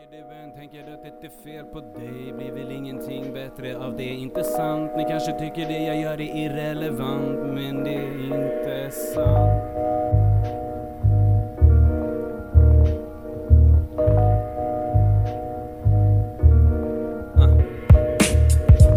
mycket du än tänker att det är fel på dig blir väl ingenting bättre av det. Inte sant? Ni kanske tycker det jag gör är irrelevant, men det är inte sant.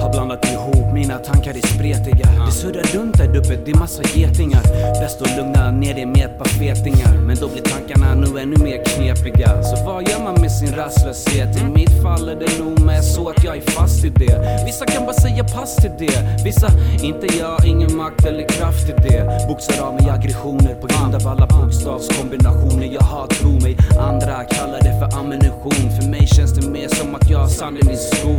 Har blandat ihop mina tankar är spretiga Det surrar runt för det är massa getingar. Bäst att lugna ner dig med ett par fetingar. Men då blir tankarna nu ännu mer knepiga. Så vad gör man med sin rastlöshet? I mitt fall är det nog med så att jag är fast i det. Vissa kan bara säga pass till det. Vissa, inte jag, ingen makt eller kraft i det. Boxar av mig aggressioner på grund av alla bokstavskombinationer jag har, tro mig. Andra kallar det för ammunition. För mig känns det mer som att jag har sand i min sko.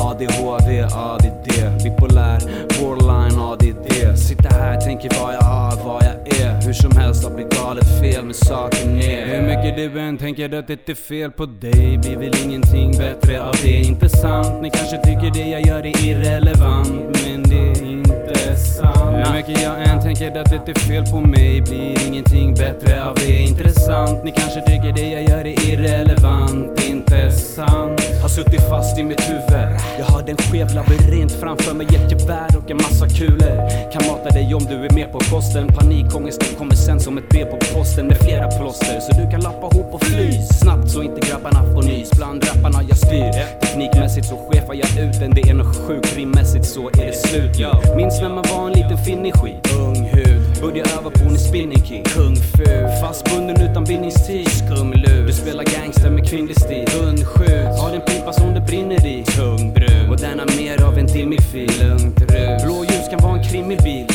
ADHD, ADD, bipolär, borderline, helst har blivit galet fel med saken är Hur mycket du än tänker att det är fel på dig. Blir väl ingenting bättre av det. Inte sant, ni kanske tycker det jag gör är irrelevant Men det är inte sant. Hur mycket jag än tänker att det är fel på mig. Blir ingenting bättre av det. Intressant, ni kanske tycker det jag gör är irrelevant Inte sant. Har suttit fast i mitt huvud. Jag har en skev labyrint framför mig, ett gevär och en massa kulor. Kan mata dig om du är med på kosten. Panikångesten kommer sen som ett brev på posten med flera plåster. Så du kan lappa ihop och fly snabbt så inte grabbarna får nys. Bland rapparna jag styr Teknikmässigt så chefar jag ut den. Det är nåt sjukt rimmässigt så är det slut Minns när man var en liten finnig skit Ung hud. Började öva på en spinning king Kung fu. Fastbunden utan bindningstid. Skumlur Du spelar gangster med kvinnlig stil. Hundskjut Har en pipa som det brinner i. Tung brud Och den har mer av en timmerfil Lugnt rus. Blåljus kan vara en krimmelbil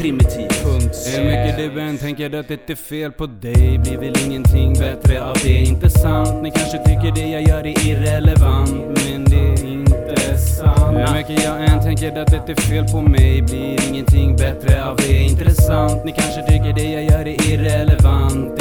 primitiv Punkt. Hur mycket du än tänker att det är fel på dig blir väl ingenting bättre av det. Inte sant? Ni kanske tycker det jag gör är irrelevant Men det är inte sant. Hur mycket jag än tänker att det är fel på mig blir ingenting bättre av det. Intressant? Ni kanske tycker det jag gör är irrelevant